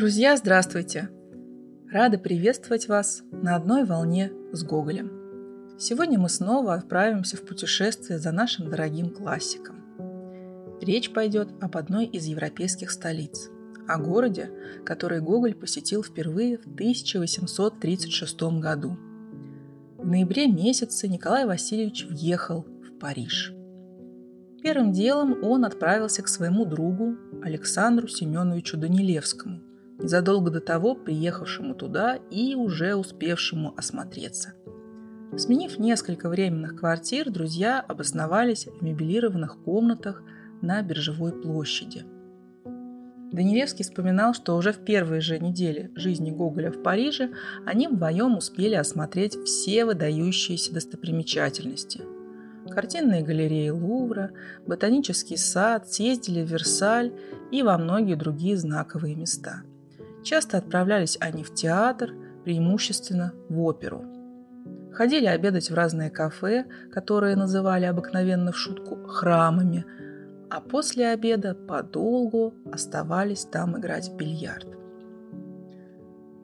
Друзья, здравствуйте! Рада приветствовать вас на одной волне с Гоголем. Сегодня мы снова отправимся в путешествие за нашим дорогим классиком. Речь пойдет об одной из европейских столиц, о городе, который Гоголь посетил впервые в 1836 году. В ноябре месяце Николай Васильевич въехал в Париж – Первым делом он отправился к своему другу Александру Семеновичу Данилевскому, незадолго до того приехавшему туда и уже успевшему осмотреться. Сменив несколько временных квартир, друзья обосновались в мебелированных комнатах на Биржевой площади. Данилевский вспоминал, что уже в первые же недели жизни Гоголя в Париже они вдвоем успели осмотреть все выдающиеся достопримечательности – картинные галереи Лувра, ботанический сад, съездили в Версаль и во многие другие знаковые места. Часто отправлялись они в театр, преимущественно в оперу. Ходили обедать в разные кафе, которые называли обыкновенно в шутку «храмами», а после обеда подолгу оставались там играть в бильярд.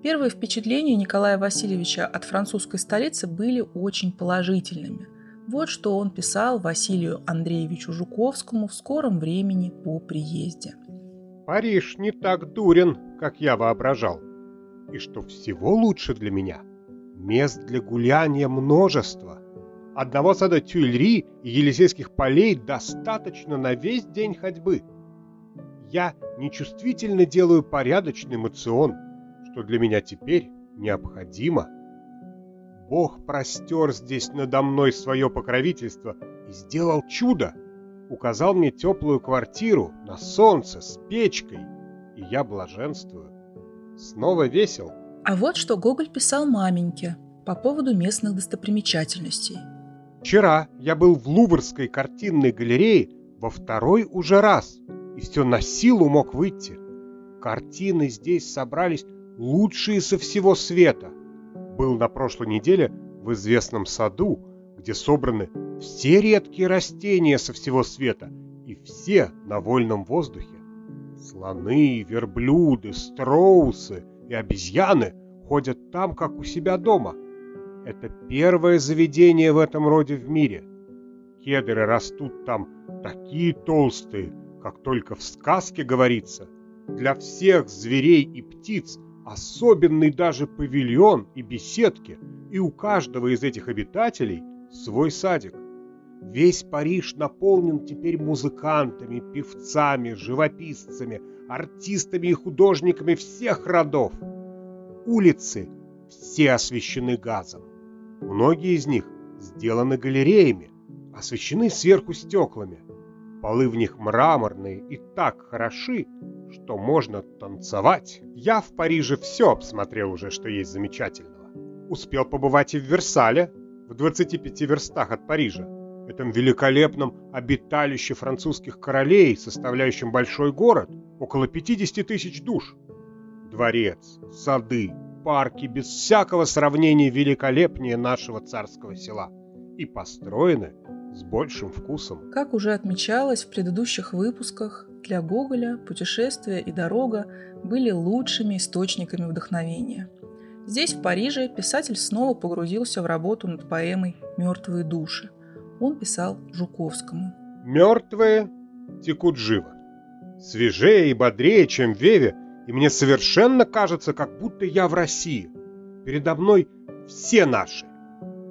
Первые впечатления Николая Васильевича от французской столицы были очень положительными – вот что он писал Василию Андреевичу Жуковскому в скором времени по приезде. «Париж не так дурен, как я воображал. И что всего лучше для меня, мест для гуляния множество. Одного сада Тюильри и Елисейских полей достаточно на весь день ходьбы. Я нечувствительно делаю порядочный мацион, что для меня теперь необходимо – Бог простер здесь надо мной свое покровительство и сделал чудо. Указал мне теплую квартиру на солнце с печкой, и я блаженствую. Снова весел. А вот что Гоголь писал маменьке по поводу местных достопримечательностей. Вчера я был в Луврской картинной галерее во второй уже раз, и все на силу мог выйти. Картины здесь собрались лучшие со всего света был на прошлой неделе в известном саду, где собраны все редкие растения со всего света и все на вольном воздухе. Слоны, верблюды, строусы и обезьяны ходят там, как у себя дома. Это первое заведение в этом роде в мире. Кедры растут там такие толстые, как только в сказке говорится. Для всех зверей и птиц особенный даже павильон и беседки, и у каждого из этих обитателей свой садик. Весь Париж наполнен теперь музыкантами, певцами, живописцами, артистами и художниками всех родов. Улицы все освещены газом. Многие из них сделаны галереями, освещены сверху стеклами. Полы в них мраморные и так хороши, что можно танцевать. Я в Париже все обсмотрел уже, что есть замечательного. Успел побывать и в Версале, в 25 верстах от Парижа, этом великолепном обиталище французских королей, составляющем большой город, около 50 тысяч душ. Дворец, сады, парки без всякого сравнения великолепнее нашего царского села и построены с большим вкусом. Как уже отмечалось в предыдущих выпусках, для Гоголя путешествия и дорога были лучшими источниками вдохновения. Здесь, в Париже, писатель снова погрузился в работу над поэмой «Мертвые души». Он писал Жуковскому. «Мертвые текут живо, свежее и бодрее, чем в Веве, и мне совершенно кажется, как будто я в России. Передо мной все наши.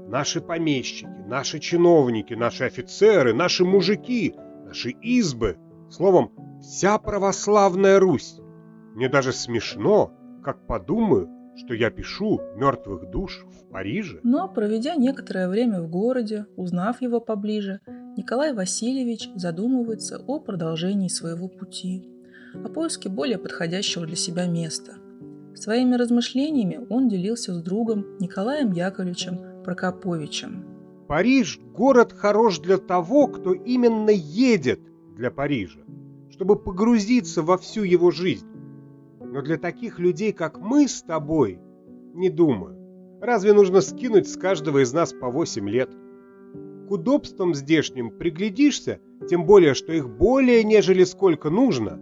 Наши помещики, наши чиновники, наши офицеры, наши мужики, наши избы, Словом, вся православная Русь. Мне даже смешно, как подумаю, что я пишу «Мертвых душ» в Париже. Но, проведя некоторое время в городе, узнав его поближе, Николай Васильевич задумывается о продолжении своего пути, о поиске более подходящего для себя места. Своими размышлениями он делился с другом Николаем Яковлевичем Прокоповичем. Париж – город хорош для того, кто именно едет для Парижа чтобы погрузиться во всю его жизнь. Но для таких людей, как мы с тобой, не думаю. Разве нужно скинуть с каждого из нас по 8 лет? К удобствам здешним приглядишься, тем более, что их более, нежели сколько нужно.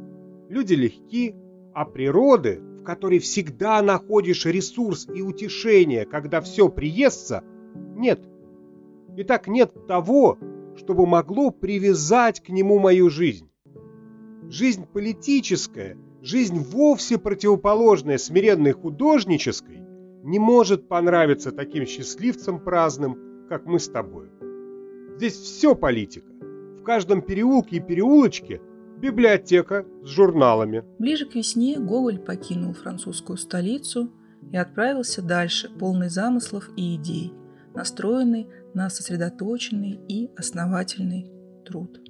Люди легки, а природы, в которой всегда находишь ресурс и утешение, когда все приестся, нет. И так нет того, чтобы могло привязать к нему мою жизнь. Жизнь политическая, жизнь вовсе противоположная смиренной художнической, не может понравиться таким счастливцам праздным, как мы с тобой. Здесь все политика. В каждом переулке и переулочке библиотека с журналами. Ближе к весне Гоголь покинул французскую столицу и отправился дальше, полный замыслов и идей, настроенный на сосредоточенный и основательный труд.